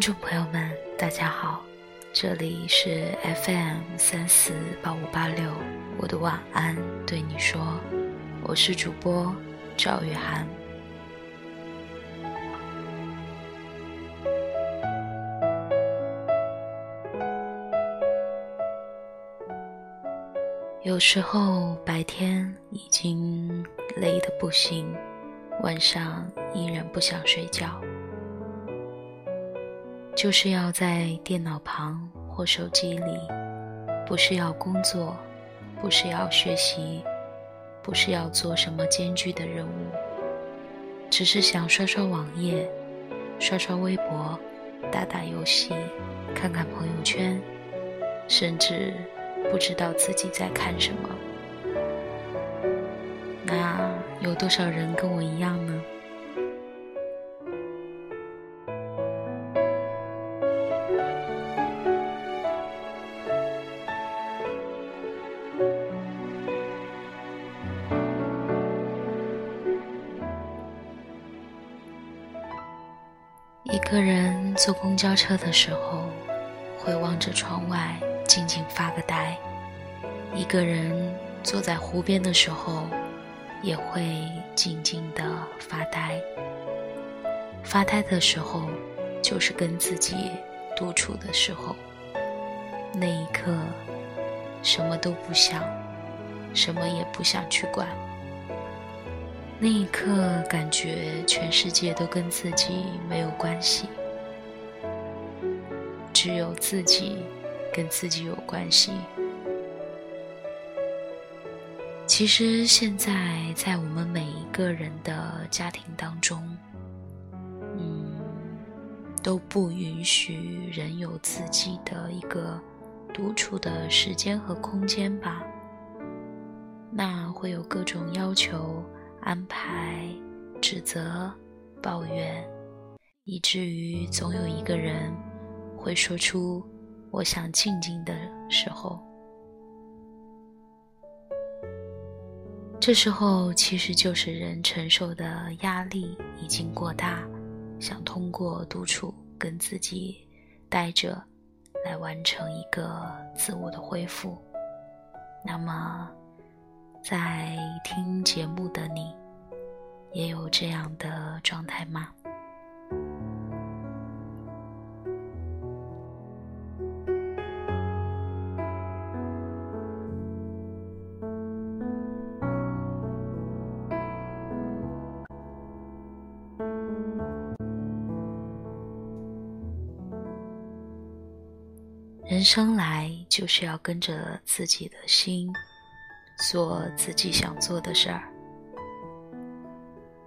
听众朋友们，大家好，这里是 FM 三四八五八六，我的晚安对你说，我是主播赵雨涵。有时候白天已经累得不行，晚上依然不想睡觉。就是要在电脑旁或手机里，不是要工作，不是要学习，不是要做什么艰巨的任务，只是想刷刷网页，刷刷微博，打打游戏，看看朋友圈，甚至不知道自己在看什么。那有多少人跟我一样呢？一个人坐公交车的时候，会望着窗外静静发个呆；一个人坐在湖边的时候，也会静静的发呆。发呆的时候，就是跟自己独处的时候。那一刻，什么都不想，什么也不想去管。那一刻，感觉全世界都跟自己没有关系，只有自己跟自己有关系。其实现在，在我们每一个人的家庭当中，嗯，都不允许人有自己的一个独处的时间和空间吧？那会有各种要求。安排、指责、抱怨，以至于总有一个人会说出“我想静静”的时候。这时候其实就是人承受的压力已经过大，想通过独处跟自己待着，来完成一个自我的恢复。那么。在听节目的你，也有这样的状态吗？人生来就是要跟着自己的心。做自己想做的事儿，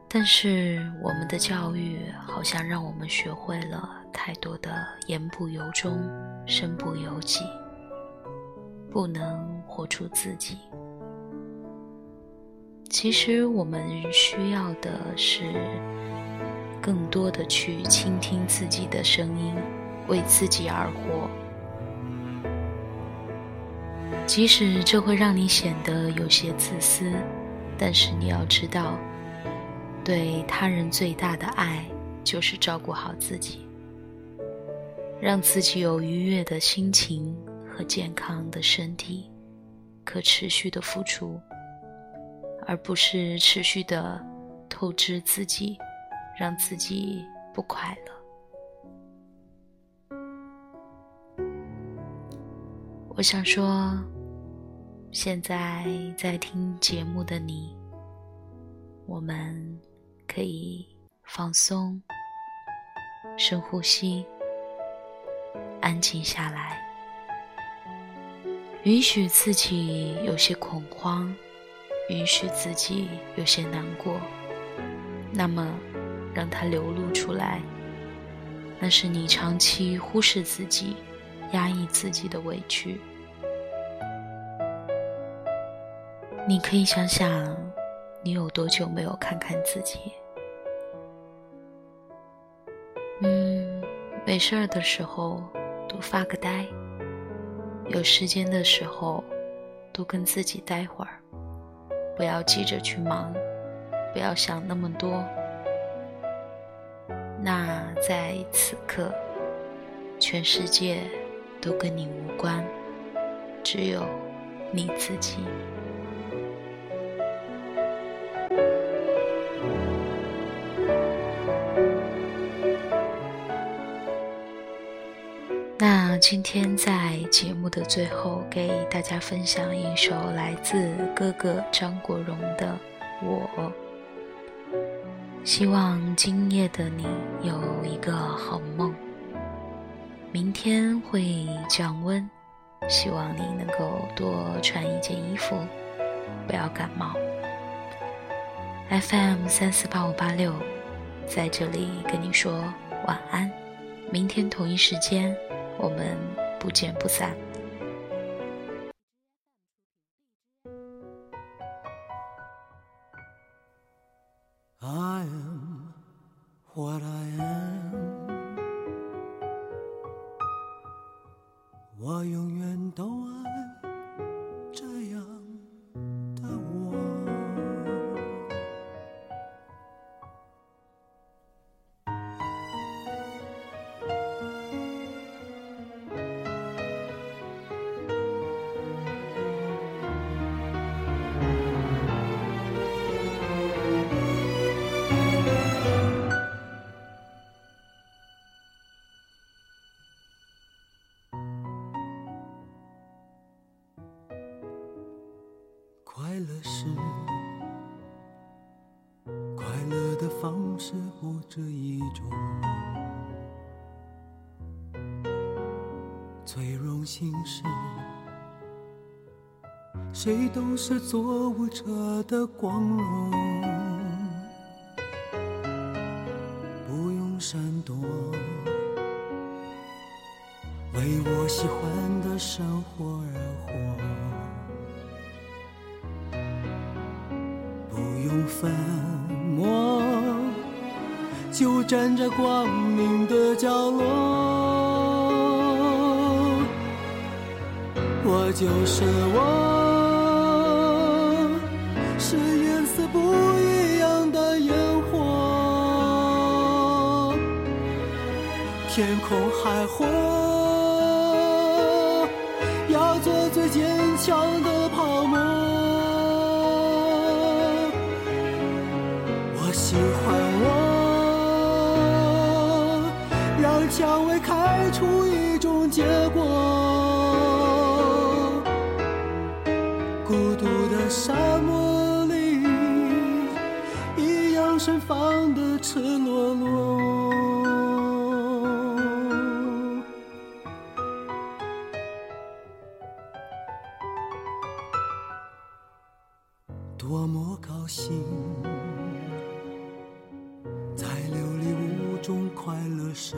但是我们的教育好像让我们学会了太多的言不由衷、身不由己，不能活出自己。其实我们需要的是更多的去倾听自己的声音，为自己而活。即使这会让你显得有些自私，但是你要知道，对他人最大的爱就是照顾好自己，让自己有愉悦的心情和健康的身体，可持续的付出，而不是持续的透支自己，让自己不快乐。我想说。现在在听节目的你，我们可以放松、深呼吸、安静下来，允许自己有些恐慌，允许自己有些难过，那么让它流露出来，那是你长期忽视自己、压抑自己的委屈。你可以想想，你有多久没有看看自己？嗯，没事儿的时候多发个呆，有时间的时候多跟自己待会儿，不要急着去忙，不要想那么多。那在此刻，全世界都跟你无关，只有你自己。那今天在节目的最后，给大家分享一首来自哥哥张国荣的《我》。希望今夜的你有一个好梦，明天会降温，希望你能够多穿一件衣服，不要感冒。FM 三四八五八六，在这里跟你说晚安，明天同一时间。我们不见不散。方式不止一种，最荣幸是，谁都是做舞者的光荣，不用闪躲，为我喜欢的生活而活。不用粉墨，就站在光明的角落。我就是我，是颜色不一样的烟火，天空海阔，要做最坚强的泡沫。我喜欢我，蔷薇开出一种结果。孤独的沙漠里，一样盛放的赤裸裸。多么高兴，在琉璃屋中快乐生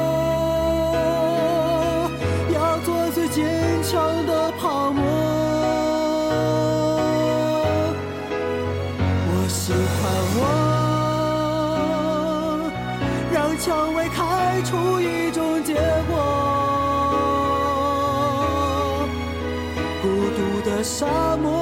蔷薇开出一种结果。孤独的沙漠